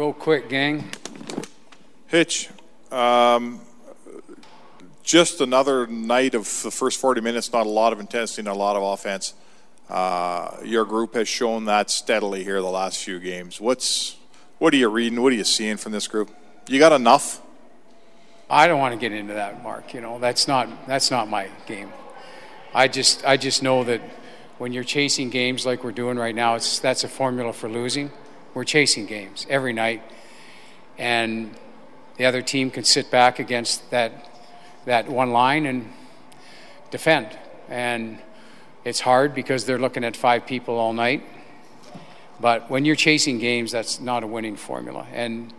Go quick, gang. Hitch, um, just another night of the first 40 minutes, not a lot of intensity, not a lot of offense. Uh, your group has shown that steadily here the last few games. What's what are you reading? What are you seeing from this group? You got enough? I don't want to get into that, Mark. You know, that's not that's not my game. I just I just know that when you're chasing games like we're doing right now, it's that's a formula for losing. We're chasing games every night, and the other team can sit back against that that one line and defend. And it's hard because they're looking at five people all night. But when you're chasing games, that's not a winning formula. And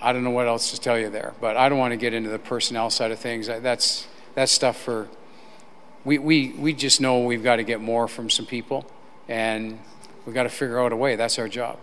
I don't know what else to tell you there. But I don't want to get into the personnel side of things. That's that's stuff for. We we we just know we've got to get more from some people, and we've got to figure out a way. That's our job.